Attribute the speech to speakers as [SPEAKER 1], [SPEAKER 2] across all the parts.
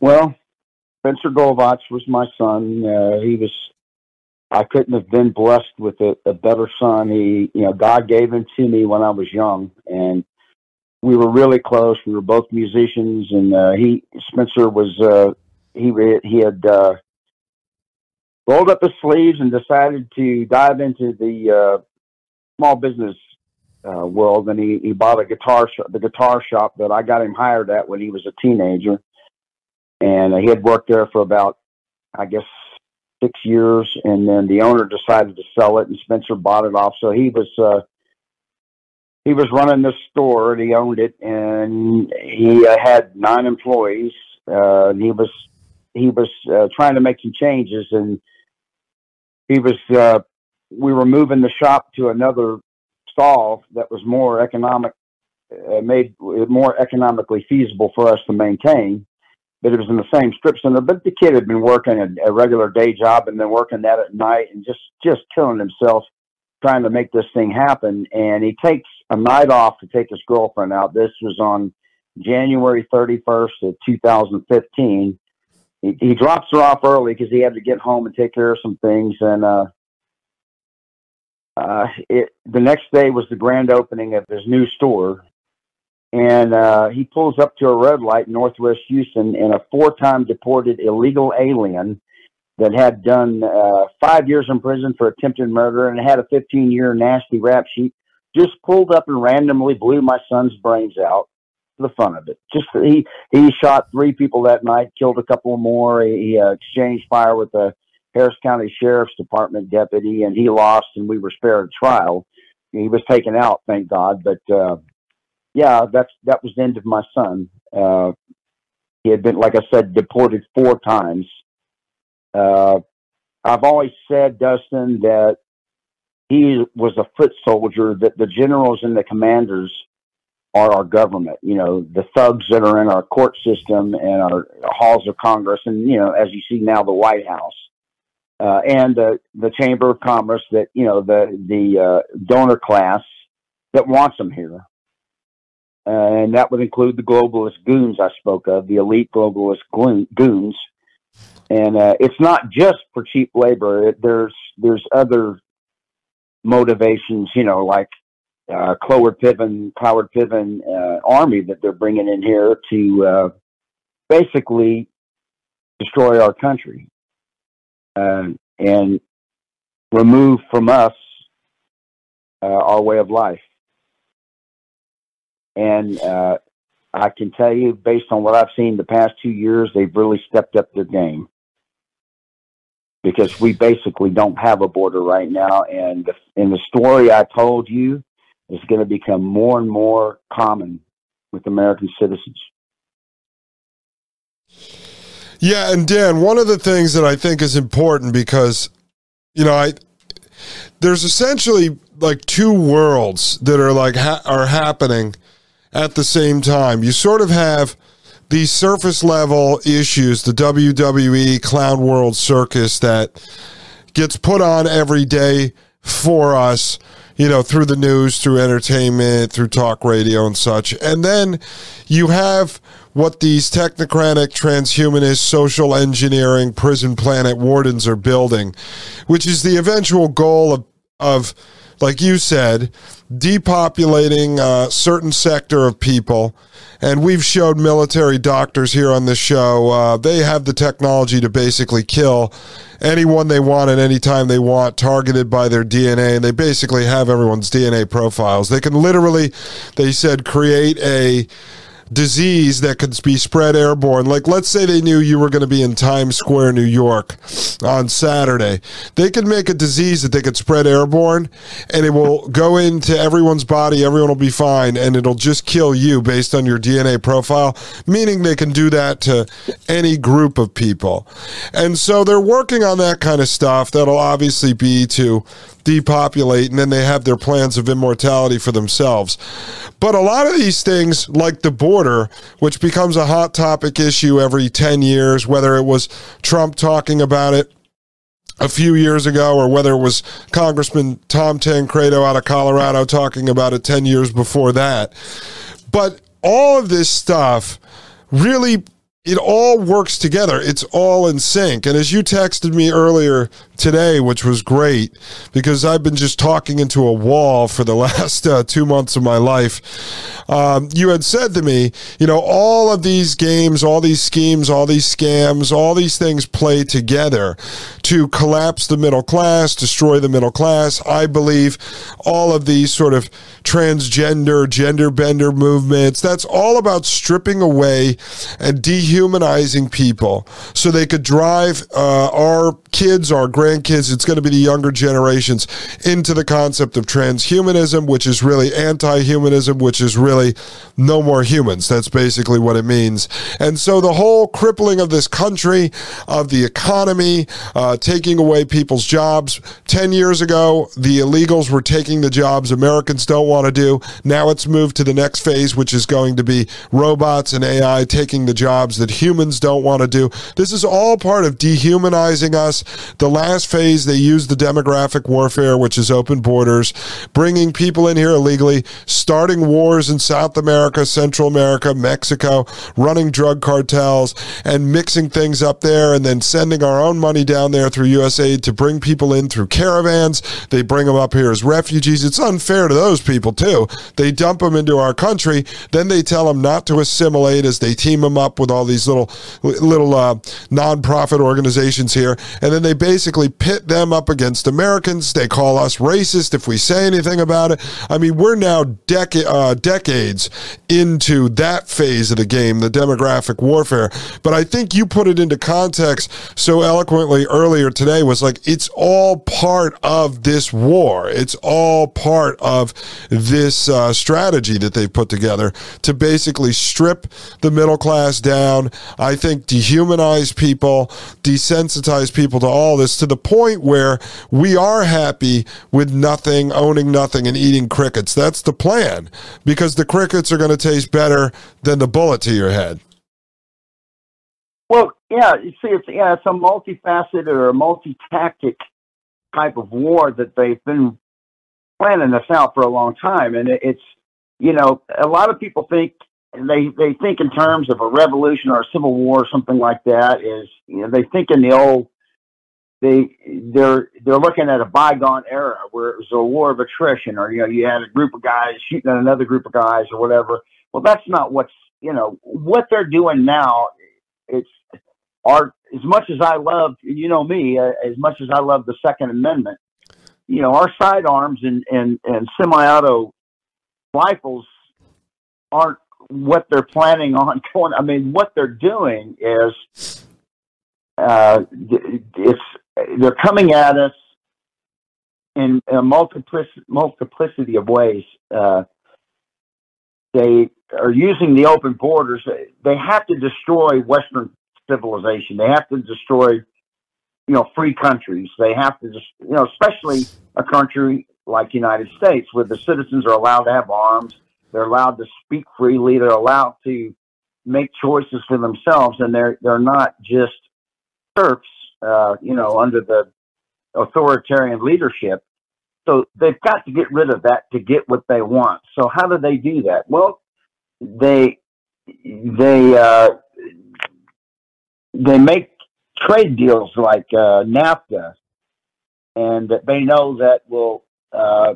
[SPEAKER 1] Well, Spencer Golvach was my son. Uh, he was. I couldn't have been blessed with a, a better son. He, you know, God gave him to me when I was young, and we were really close. We were both musicians, and uh, he Spencer was uh, he he had uh, rolled up his sleeves and decided to dive into the uh, small business uh, world. And he, he bought a guitar sh- the guitar shop that I got him hired at when he was a teenager, and he had worked there for about I guess six years, and then the owner decided to sell it, and Spencer bought it off. So he was. Uh, he was running this store and he owned it and he uh, had nine employees uh, and he was he was uh, trying to make some changes and he was uh, we were moving the shop to another stall that was more economic uh, made it more economically feasible for us to maintain but it was in the same strip center but the kid had been working a, a regular day job and then working that at night and just just killing himself trying to make this thing happen. And he takes a night off to take his girlfriend out. This was on January 31st of 2015. He, he drops her off early because he had to get home and take care of some things. And uh, uh, it, the next day was the grand opening of his new store. And uh, he pulls up to a red light in Northwest Houston, and a four-time deported illegal alien that had done uh, five years in prison for attempted murder and had a 15 year nasty rap sheet, just pulled up and randomly blew my son's brains out for the fun of it. Just he he shot three people that night, killed a couple more. He, he uh, exchanged fire with the Harris County Sheriff's Department deputy, and he lost, and we were spared trial. He was taken out, thank God. But uh, yeah, that's that was the end of my son. Uh, he had been, like I said, deported four times uh, I've always said, Dustin, that he was a foot soldier, that the generals and the commanders are our government. You know, the thugs that are in our court system and our halls of Congress, and, you know, as you see now, the White House. Uh, and the the Chamber of Commerce that you know the the uh, donor class that wants them here, uh, and that would include the globalist goons I spoke of, the elite globalist goons and uh, it's not just for cheap labor. There's there's other motivations, you know, like uh, Cloward Piven, Cloward Piven uh, army that they're bringing in here to uh, basically destroy our country uh, and remove from us uh, our way of life. And uh, I can tell you, based on what I've seen the past two years, they've really stepped up their game because we basically don't have a border right now. And the, and the story I told you is going to become more and more common with American citizens.
[SPEAKER 2] Yeah, and Dan, one of the things that I think is important because, you know, I there's essentially like two worlds that are like ha- are happening at the same time. You sort of have these surface level issues, the WWE Clown World Circus that gets put on every day for us, you know, through the news, through entertainment, through talk radio and such. And then you have what these technocratic, transhumanist, social engineering, prison planet wardens are building, which is the eventual goal of, of like you said, depopulating a certain sector of people. And we've showed military doctors here on this show, uh, they have the technology to basically kill anyone they want at any time they want, targeted by their DNA. And they basically have everyone's DNA profiles. They can literally, they said, create a disease that could be spread airborne. Like, let's say they knew you were going to be in Times Square, New York on Saturday. They could make a disease that they could spread airborne and it will go into everyone's body. Everyone will be fine and it'll just kill you based on your DNA profile, meaning they can do that to any group of people. And so they're working on that kind of stuff. That'll obviously be to depopulate and then they have their plans of immortality for themselves. But a lot of these things, like the border, which becomes a hot topic issue every 10 years, whether it was Trump talking about it a few years ago, or whether it was Congressman Tom Tancredo out of Colorado talking about it 10 years before that. But all of this stuff really it all works together. It's all in sync. And as you texted me earlier today, which was great because I've been just talking into a wall for the last uh, two months of my life, um, you had said to me, you know, all of these games, all these schemes, all these scams, all these things play together to collapse the middle class, destroy the middle class. I believe all of these sort of transgender, gender bender movements, that's all about stripping away and dehumanizing dehumanizing people so they could drive uh, our kids, our grandkids, it's going to be the younger generations, into the concept of transhumanism, which is really anti humanism, which is really no more humans. That's basically what it means. And so the whole crippling of this country, of the economy, uh, taking away people's jobs. 10 years ago, the illegals were taking the jobs Americans don't want to do. Now it's moved to the next phase, which is going to be robots and AI taking the jobs that humans don't want to do. This is all part of dehumanizing us. The last phase, they use the demographic warfare, which is open borders, bringing people in here illegally, starting wars in South America, Central America, Mexico, running drug cartels, and mixing things up there, and then sending our own money down there through USAID to bring people in through caravans. They bring them up here as refugees. It's unfair to those people, too. They dump them into our country, then they tell them not to assimilate as they team them up with all these little little uh, nonprofit organizations here, and then they basically pit them up against Americans. They call us racist if we say anything about it. I mean, we're now dec- uh, decades into that phase of the game, the demographic warfare. But I think you put it into context so eloquently earlier today. Was like it's all part of this war. It's all part of this uh, strategy that they've put together to basically strip the middle class down I think dehumanize people, desensitize people to all this to the point where we are happy with nothing, owning nothing, and eating crickets. That's the plan because the crickets are going to taste better than the bullet to your head.
[SPEAKER 1] Well, yeah, you see, it's yeah, it's a multifaceted or a multi-tactic type of war that they've been planning this out for a long time, and it's you know a lot of people think they they think in terms of a revolution or a civil war or something like that is you know they think in the old they they're they're looking at a bygone era where it was a war of attrition or you know you had a group of guys shooting at another group of guys or whatever. Well that's not what's you know what they're doing now it's our as much as I love you know me uh, as much as I love the second amendment you know our sidearms and and and semi-auto rifles aren't what they're planning on going. I mean, what they're doing is uh, it's they're coming at us in a multiplicity, multiplicity of ways. Uh, they are using the open borders. They have to destroy Western civilization. They have to destroy, you know, free countries. They have to just, you know, especially a country like the United States, where the citizens are allowed to have arms they're allowed to speak freely. They're allowed to make choices for themselves, and they're they're not just serfs, uh, you know, under the authoritarian leadership. So they've got to get rid of that to get what they want. So how do they do that? Well, they they uh, they make trade deals like uh, NAFTA, and they know that will uh,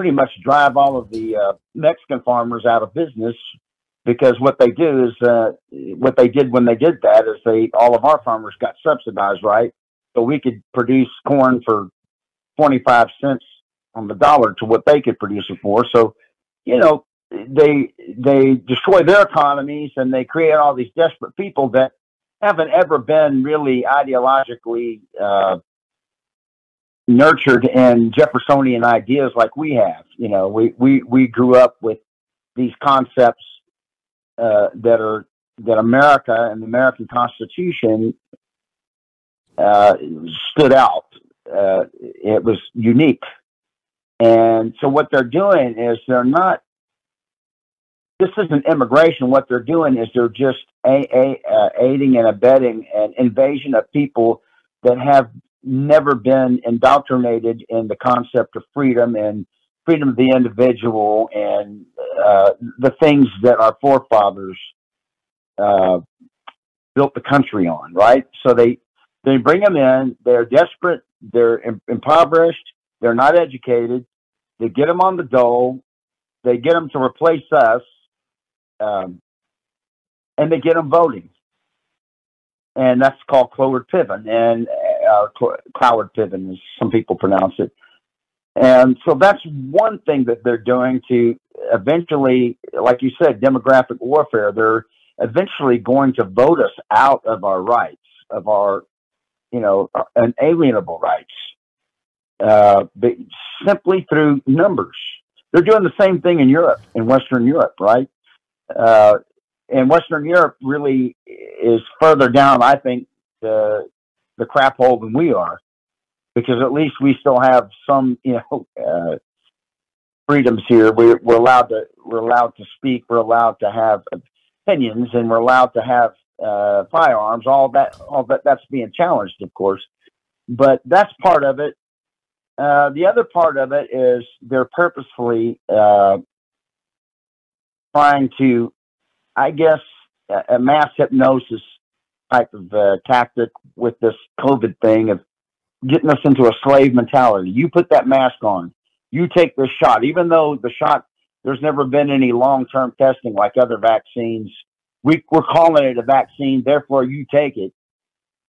[SPEAKER 1] pretty much drive all of the uh, Mexican farmers out of business because what they do is uh, what they did when they did that is they all of our farmers got subsidized, right? So we could produce corn for 25 cents on the dollar to what they could produce it for. So, you know, they they destroy their economies and they create all these desperate people that haven't ever been really ideologically uh, nurtured in Jeffersonian ideas like we have. You know, we we we grew up with these concepts uh, that are that America and the American Constitution uh, stood out. Uh, it was unique, and so what they're doing is they're not. This isn't immigration. What they're doing is they're just a, a, uh, aiding and abetting an invasion of people that have never been indoctrinated in the concept of freedom and freedom of the individual and uh, the things that our forefathers uh, built the country on, right? So they they bring them in. They're desperate. They're impoverished. They're not educated. They get them on the dole. They get them to replace us, um, and they get them voting. And that's called Cloward Piven, and uh, Cloward Piven, as some people pronounce it. And so that's one thing that they're doing to eventually, like you said, demographic warfare. They're eventually going to vote us out of our rights, of our, you know, unalienable rights, uh, simply through numbers. They're doing the same thing in Europe, in Western Europe, right? Uh, and Western Europe really is further down, I think, the the crap hole than we are, because at least we still have some, you know, uh, freedoms here. We're, we're allowed to we're allowed to speak. We're allowed to have opinions, and we're allowed to have uh, firearms. All that all that that's being challenged, of course. But that's part of it. Uh, the other part of it is they're purposefully uh, trying to, I guess, a, a mass hypnosis type of uh, tactic with this COVID thing of getting us into a slave mentality. You put that mask on, you take this shot, even though the shot there's never been any long term testing like other vaccines. We, we're calling it a vaccine, therefore you take it.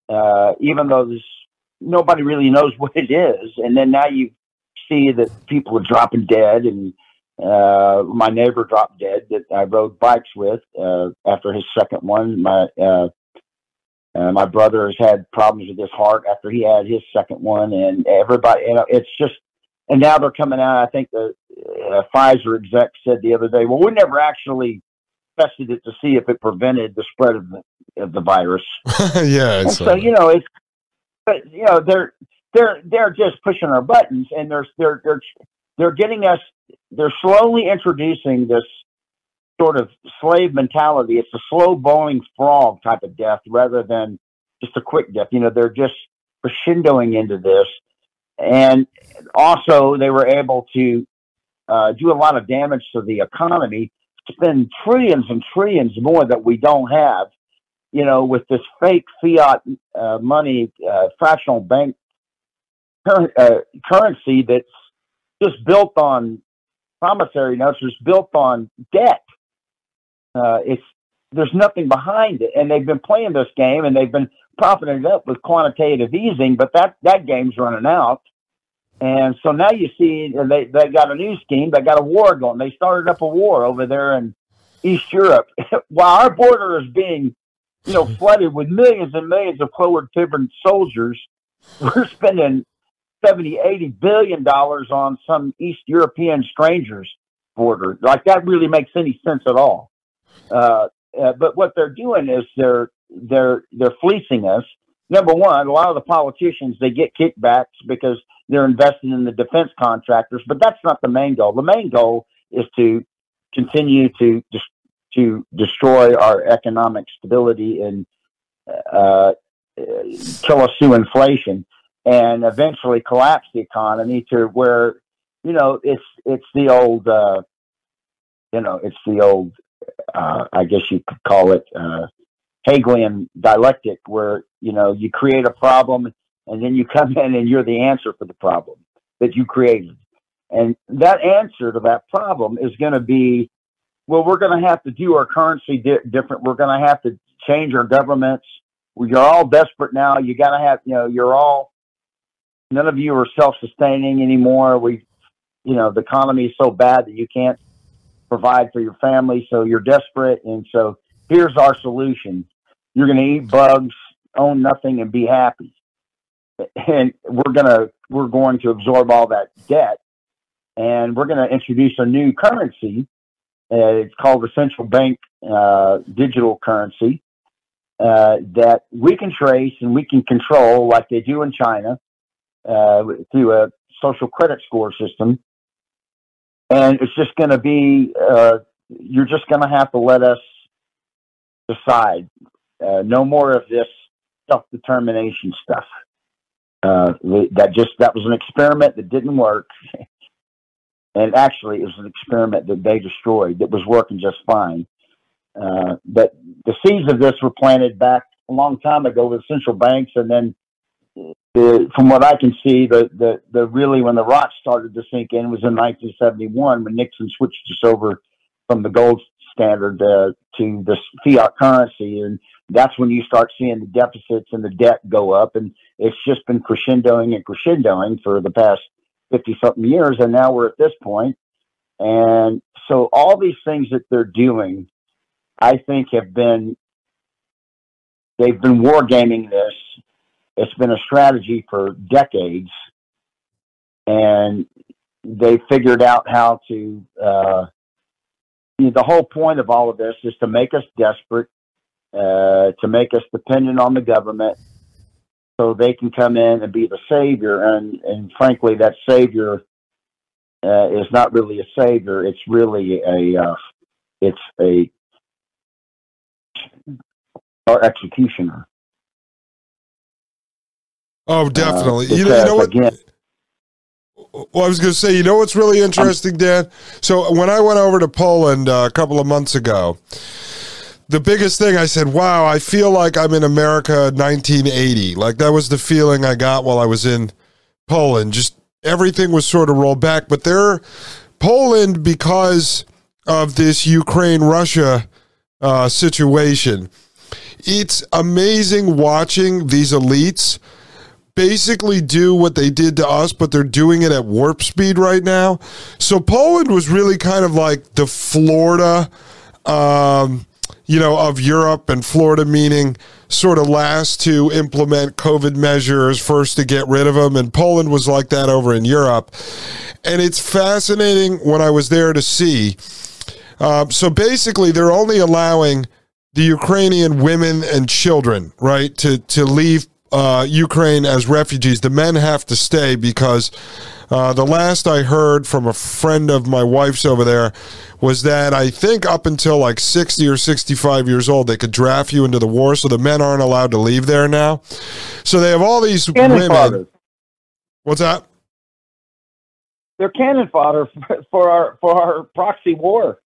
[SPEAKER 1] Uh, even though there's nobody really knows what it is. And then now you see that people are dropping dead and uh, my neighbor dropped dead that I rode bikes with uh, after his second one. My uh, uh, my brother has had problems with his heart after he had his second one, and everybody, you know, it's just. And now they're coming out. I think the uh, Pfizer exec said the other day, "Well, we never actually tested it to see if it prevented the spread of the of the virus."
[SPEAKER 2] yeah,
[SPEAKER 1] so you know, it's but you know they're they're they're just pushing our buttons and they're they're they're they're getting us they're slowly introducing this sort of slave mentality. It's a slow boiling frog type of death rather than just a quick death. You know they're just crescendoing into this. And also they were able to uh, do a lot of damage to the economy spend trillions and trillions more that we don't have you know, with this fake fiat uh, money, uh, fractional bank cur- uh, currency that's just built on promissory notes, just built on debt. Uh, it's there's nothing behind it, and they've been playing this game, and they've been propping it up with quantitative easing, but that that game's running out. And so now you see they they got a new scheme. They got a war going. They started up a war over there in East Europe, while our border is being you know, flooded with millions and millions of Cloward Piven soldiers. We're spending 70, 80 billion dollars on some East European strangers border. Like that really makes any sense at all. Uh, uh, but what they're doing is they're they're they're fleecing us. Number one, a lot of the politicians they get kickbacks because they're investing in the defense contractors, but that's not the main goal. The main goal is to continue to to destroy our economic stability and uh, kill us through inflation and eventually collapse the economy to where you know it's it's the old uh, you know it's the old uh, I guess you could call it uh, Hegelian dialectic where you know you create a problem and then you come in and you're the answer for the problem that you created and that answer to that problem is going to be well, we're going to have to do our currency di- different. We're going to have to change our governments. You're all desperate now. You got to have, you know, you're all, none of you are self-sustaining anymore. We, you know, the economy is so bad that you can't provide for your family. So you're desperate. And so here's our solution. You're going to eat bugs, own nothing and be happy. And we're going to, we're going to absorb all that debt and we're going to introduce a new currency uh, it's called the central bank uh, digital currency uh, that we can trace and we can control, like they do in China, uh, through a social credit score system. And it's just going to be, uh, you're just going to have to let us decide. Uh, no more of this self determination stuff. that just that was an experiment that didn't work. And actually, it was an experiment that they destroyed that was working just fine. Uh, but the seeds of this were planted back a long time ago with central banks, and then the, from what I can see, the, the the really when the rocks started to sink in was in 1971 when Nixon switched us over from the gold standard uh, to the fiat currency, and that's when you start seeing the deficits and the debt go up, and it's just been crescendoing and crescendoing for the past 50 something years, and now we're at this point, and so all these things that they're doing, I think, have been they've been wargaming this. It's been a strategy for decades, and they figured out how to. Uh, you know, the whole point of all of this is to make us desperate, uh, to make us dependent on the government, so they can come in and be the savior. And and frankly, that savior uh, is not really a savior. It's really a uh, it's a our executioner.
[SPEAKER 2] Oh, definitely. Uh, you, know, you know what? Again, well, I was going to say, you know what's really interesting, Dan? So when I went over to Poland uh, a couple of months ago, the biggest thing I said, wow, I feel like I'm in America 1980. Like that was the feeling I got while I was in Poland. Just everything was sort of rolled back. But there, Poland, because of this Ukraine Russia uh, situation, it's amazing watching these elites basically do what they did to us, but they're doing it at warp speed right now. So Poland was really kind of like the Florida, um, you know, of Europe, and Florida meaning sort of last to implement COVID measures, first to get rid of them. And Poland was like that over in Europe. And it's fascinating when I was there to see. Uh, so basically, they're only allowing the Ukrainian women and children, right, to, to leave uh, Ukraine as refugees. The men have to stay because uh, the last I heard from a friend of my wife's over there was that I think up until like 60 or 65 years old, they could draft you into the war. So the men aren't allowed to leave there now. So they have all these cannon women. Fodder. What's that?
[SPEAKER 1] They're cannon fodder for our for our proxy war.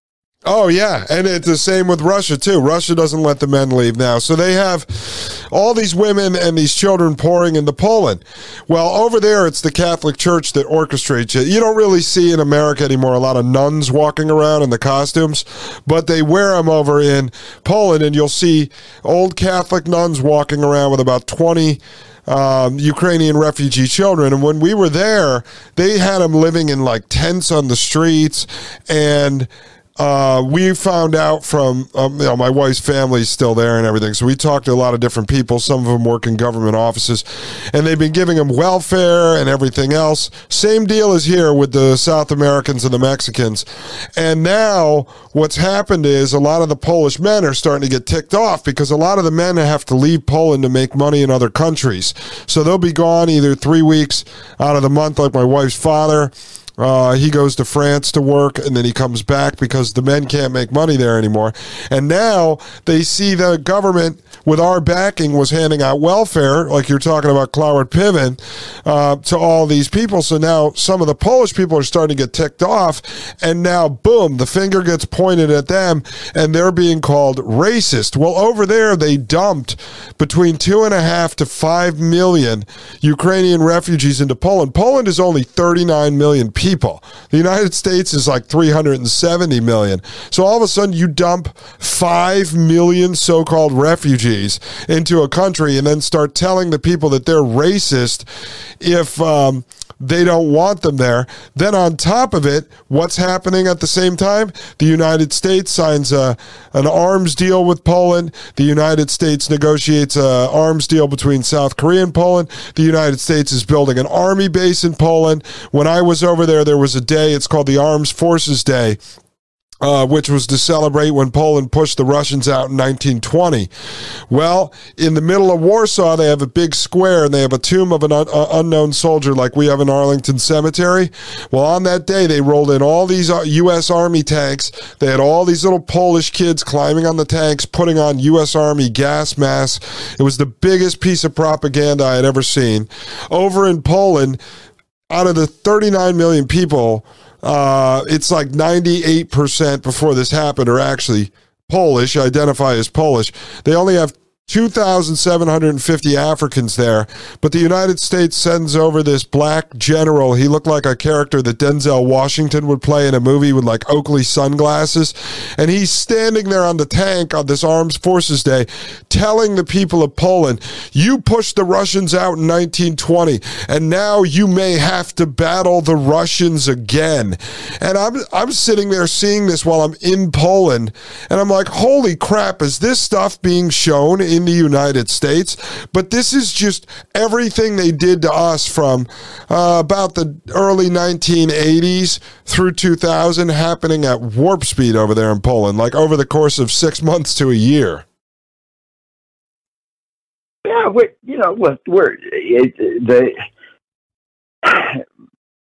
[SPEAKER 2] Oh yeah, and it's the same with Russia too. Russia doesn't let the men leave now, so they have all these women and these children pouring into Poland. Well, over there, it's the Catholic Church that orchestrates it. You don't really see in America anymore a lot of nuns walking around in the costumes, but they wear them over in Poland, and you'll see old Catholic nuns walking around with about twenty um, Ukrainian refugee children. And when we were there, they had them living in like tents on the streets and uh, we found out from um, you know my wife's family's still there and everything, so we talked to a lot of different people. Some of them work in government offices, and they've been giving them welfare and everything else. Same deal as here with the South Americans and the Mexicans. And now what's happened is a lot of the Polish men are starting to get ticked off because a lot of the men have to leave Poland to make money in other countries, so they'll be gone either three weeks out of the month, like my wife's father uh, he goes to France to work and then he comes back because the men can't make money there anymore. And now they see the government with our backing was handing out welfare, like you're talking about Cloward Piven, uh, to all these people. So now some of the Polish people are starting to get ticked off. And now, boom, the finger gets pointed at them and they're being called racist. Well, over there, they dumped between two and a half to five million Ukrainian refugees into Poland. Poland is only 39 million people. The United States is like 370 million. So all of a sudden, you dump 5 million so called refugees into a country and then start telling the people that they're racist if. Um, they don't want them there. Then, on top of it, what's happening at the same time? The United States signs a, an arms deal with Poland. The United States negotiates an arms deal between South Korea and Poland. The United States is building an army base in Poland. When I was over there, there was a day, it's called the Arms Forces Day uh, which was to celebrate when Poland pushed the Russians out in 1920. Well, in the middle of Warsaw, they have a big square and they have a tomb of an un- uh, unknown soldier like we have in Arlington Cemetery. Well, on that day, they rolled in all these uh, U.S. Army tanks. They had all these little Polish kids climbing on the tanks, putting on U.S. Army gas masks. It was the biggest piece of propaganda I had ever seen. Over in Poland, out of the 39 million people, uh, it's like 98% before this happened are actually Polish, identify as Polish. They only have 2,750 Africans there, but the United States sends over this black general. He looked like a character that Denzel Washington would play in a movie with like Oakley sunglasses. And he's standing there on the tank on this Armed Forces Day telling the people of Poland, you pushed the Russians out in 1920, and now you may have to battle the Russians again. And I'm, I'm sitting there seeing this while I'm in Poland, and I'm like, holy crap, is this stuff being shown in the United States. But this is just everything they did to us from uh, about the early 1980s through 2000 happening at warp speed over there in Poland, like over the course of six months to a year.
[SPEAKER 1] Yeah, we, you know, we're it, the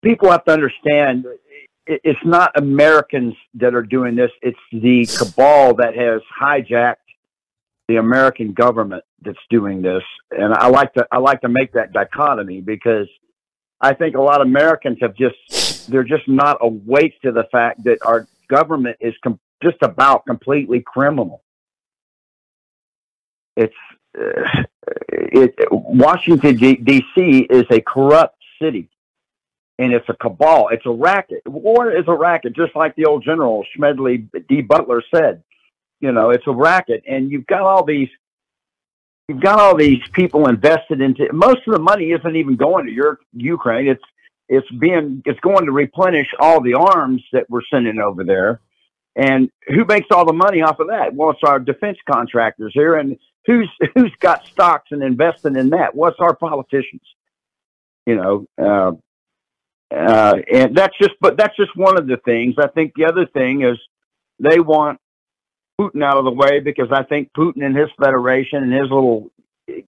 [SPEAKER 1] people have to understand it's not Americans that are doing this. It's the cabal that has hijacked the American government that's doing this, and I like to I like to make that dichotomy because I think a lot of Americans have just they're just not awake to the fact that our government is com- just about completely criminal. It's uh, it, Washington D.C. is a corrupt city, and it's a cabal. It's a racket. War is a racket, just like the old General Smedley D. Butler said. You know, it's a racket, and you've got all these you've got all these people invested into most of the money isn't even going to your Ukraine. It's it's being it's going to replenish all the arms that we're sending over there. And who makes all the money off of that? Well, it's our defense contractors here, and who's who's got stocks and investing in that? What's our politicians? You know, uh, uh, and that's just but that's just one of the things. I think the other thing is they want Putin out of the way because I think Putin and his federation and his little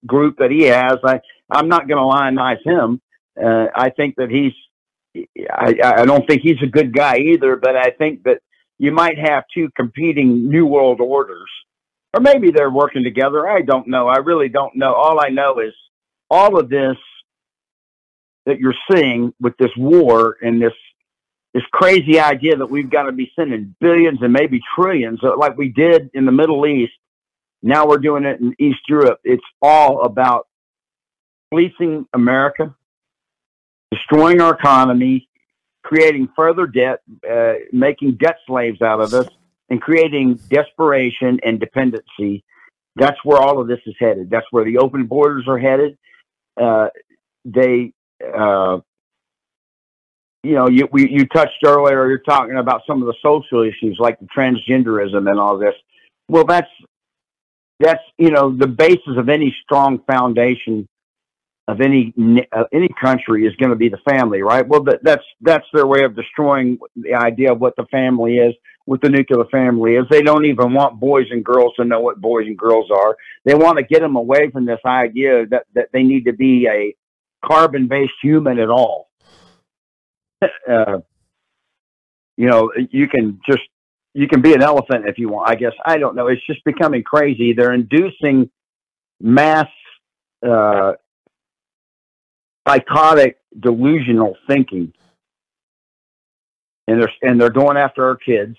[SPEAKER 1] group that he has, I I'm not going to lionize him. Uh, I think that he's I, I don't think he's a good guy either, but I think that you might have two competing new world orders, or maybe they're working together. I don't know. I really don't know. All I know is all of this that you're seeing with this war and this this crazy idea that we've got to be sending billions and maybe trillions, uh, like we did in the Middle East. Now we're doing it in East Europe. It's all about fleecing America, destroying our economy, creating further debt, uh, making debt slaves out of us, and creating desperation and dependency. That's where all of this is headed. That's where the open borders are headed. Uh, they uh, you know, you we, you touched earlier. You're talking about some of the social issues like the transgenderism and all this. Well, that's that's you know the basis of any strong foundation of any uh, any country is going to be the family, right? Well, that, that's that's their way of destroying the idea of what the family is, what the nuclear family is. They don't even want boys and girls to know what boys and girls are. They want to get them away from this idea that that they need to be a carbon based human at all uh, you know, you can just you can be an elephant if you want. I guess I don't know. It's just becoming crazy. They're inducing mass uh, psychotic, delusional thinking, and they're and they're going after our kids,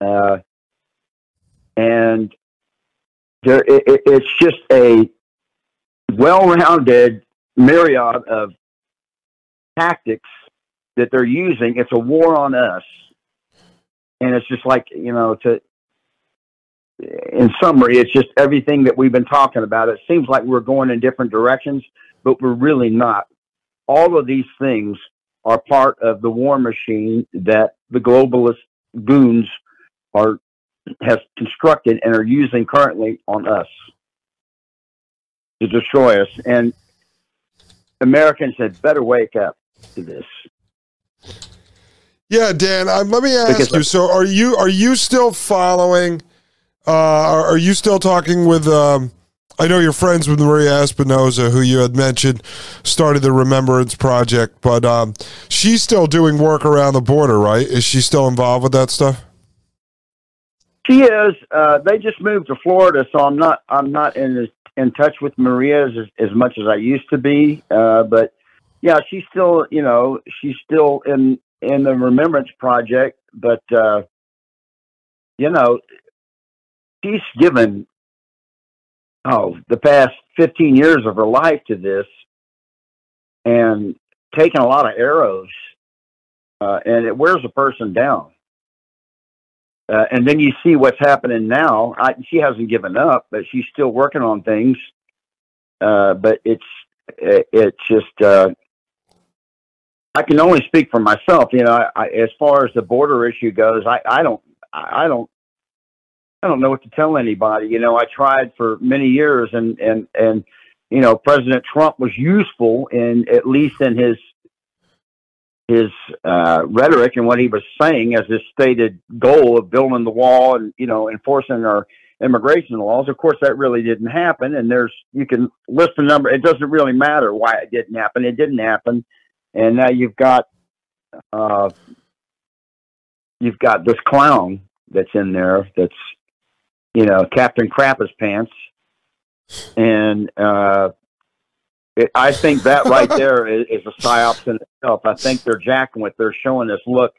[SPEAKER 1] uh, and there it, it's just a well-rounded myriad of tactics that they're using. It's a war on us, and it's just like you know to. In summary, it's just everything that we've been talking about. It seems like we're going in different directions, but we're really not. All of these things are part of the war machine that the globalist goons are has constructed and are using currently on us to destroy us. And Americans had better wake up to this.
[SPEAKER 2] Yeah, Dan. Uh, let me ask because you. So, are you are you still following? Uh, are you still talking with? Um, I know you're friends with Maria Espinoza, who you had mentioned started the Remembrance Project, but um, she's still doing work around the border, right? Is she still involved with that stuff?
[SPEAKER 1] She is. Uh, they just moved to Florida, so I'm not. I'm not in in touch with Maria as as much as I used to be. Uh, but yeah, she's still. You know, she's still in in the Remembrance Project, but uh, you know, she's given oh the past 15 years of her life to this and taken a lot of arrows uh, and it wears a person down. Uh, and then you see what's happening now. I, she hasn't given up but she's still working on things. Uh, but it's it, it's just uh, I can only speak for myself. You know, I, I, as far as the border issue goes, I, I don't, I don't, I don't know what to tell anybody. You know, I tried for many years, and and and you know, President Trump was useful in at least in his his uh, rhetoric and what he was saying as his stated goal of building the wall and you know enforcing our immigration laws. Of course, that really didn't happen, and there's you can list a number. It doesn't really matter why it didn't happen. It didn't happen, and now you've got uh, you've got this clown that's in there. That's you know Captain Crapper's pants, and uh, it, I think that right there is, is a psyops in itself. I think they're jacking with. They're showing us. Look,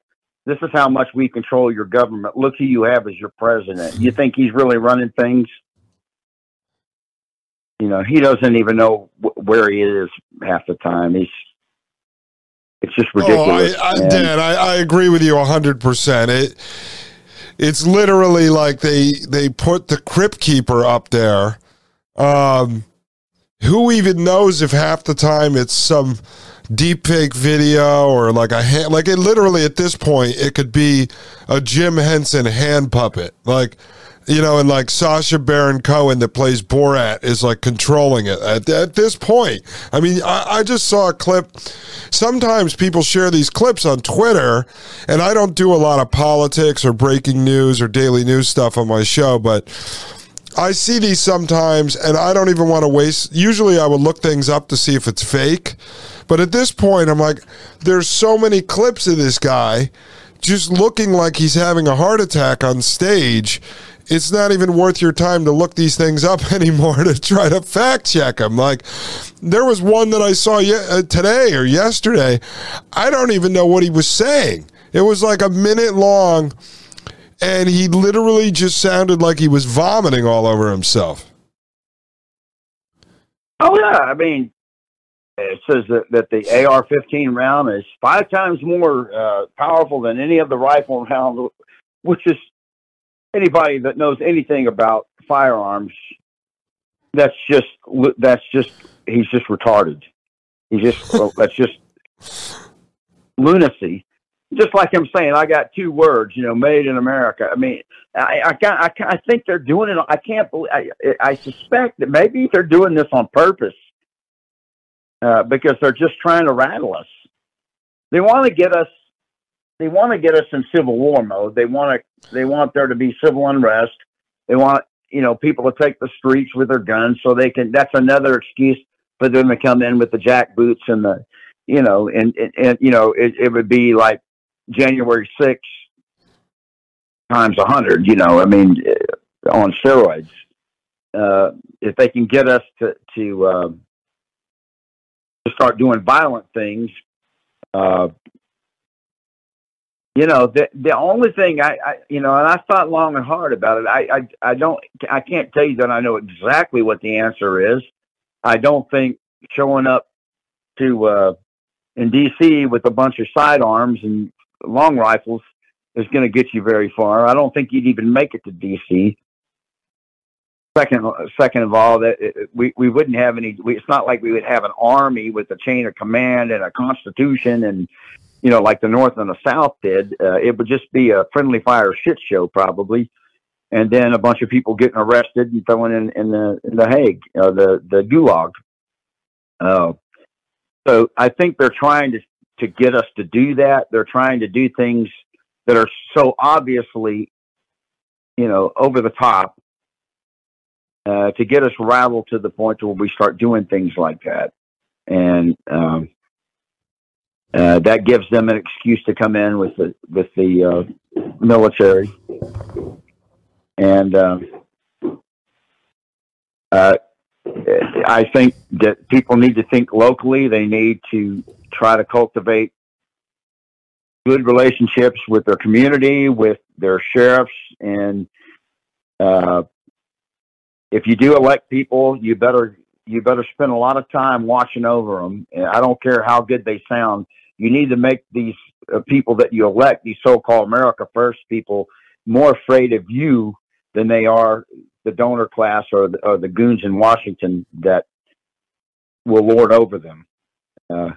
[SPEAKER 1] this is how much we control your government. Look who you have as your president. You think he's really running things? You know, he doesn't even know where he is half the time. He's it's just ridiculous.
[SPEAKER 2] Oh, I, I, Dan, I, I agree with you hundred percent. It it's literally like they they put the crypt keeper up there. Um, who even knows if half the time it's some deep fake video or like a hand, like it literally at this point it could be a Jim Henson hand puppet like you know and like Sacha Baron Cohen that plays Borat is like controlling it at, at this point. I mean I, I just saw a clip. Sometimes people share these clips on Twitter and I don't do a lot of politics or breaking news or daily news stuff on my show but I see these sometimes and I don't even want to waste usually I would look things up to see if it's fake but at this point, I'm like, there's so many clips of this guy just looking like he's having a heart attack on stage. It's not even worth your time to look these things up anymore to try to fact check them. Like, there was one that I saw ye- uh, today or yesterday. I don't even know what he was saying. It was like a minute long, and he literally just sounded like he was vomiting all over himself.
[SPEAKER 1] Oh yeah, I mean, it says that, that the AR-15 round is five times more uh, powerful than any other rifle round, which is anybody that knows anything about firearms. That's just that's just he's just retarded. He's just well, that's just lunacy. Just like I'm saying, I got two words, you know, made in America. I mean, I I, I, I think they're doing it. I can't believe. I, I suspect that maybe they're doing this on purpose uh, because they're just trying to rattle us. They want to get us. They want to get us in civil war mode. They want to. They want there to be civil unrest. They want you know people to take the streets with their guns so they can. That's another excuse for them to come in with the jack boots and the, you know, and and, and you know it, it would be like January sixth times a hundred. You know, I mean, uh, on steroids. Uh, if they can get us to to uh, start doing violent things. Uh, you know, the the only thing I, I, you know, and I thought long and hard about it. I, I, I don't, I can't tell you that I know exactly what the answer is. I don't think showing up to uh, in D.C. with a bunch of sidearms and long rifles is going to get you very far. I don't think you'd even make it to D.C. Second, second of all, that we we wouldn't have any. We, it's not like we would have an army with a chain of command and a constitution, and you know, like the North and the South did. Uh, it would just be a friendly fire shit show, probably, and then a bunch of people getting arrested and thrown in in the in the Hague, uh, the the Gulag. Uh, so I think they're trying to to get us to do that. They're trying to do things that are so obviously, you know, over the top uh, to get us rattled to the point where we start doing things like that. And um, uh, that gives them an excuse to come in with the with the uh, military. And um, uh, I think that people need to think locally. They need to try to cultivate good relationships with their community, with their sheriffs, and uh, if you do elect people, you better you better spend a lot of time watching over them. And I don't care how good they sound. You need to make these uh, people that you elect, these so-called America First people, more afraid of you than they are the donor class or the, or the goons in Washington that will lord over them. Uh,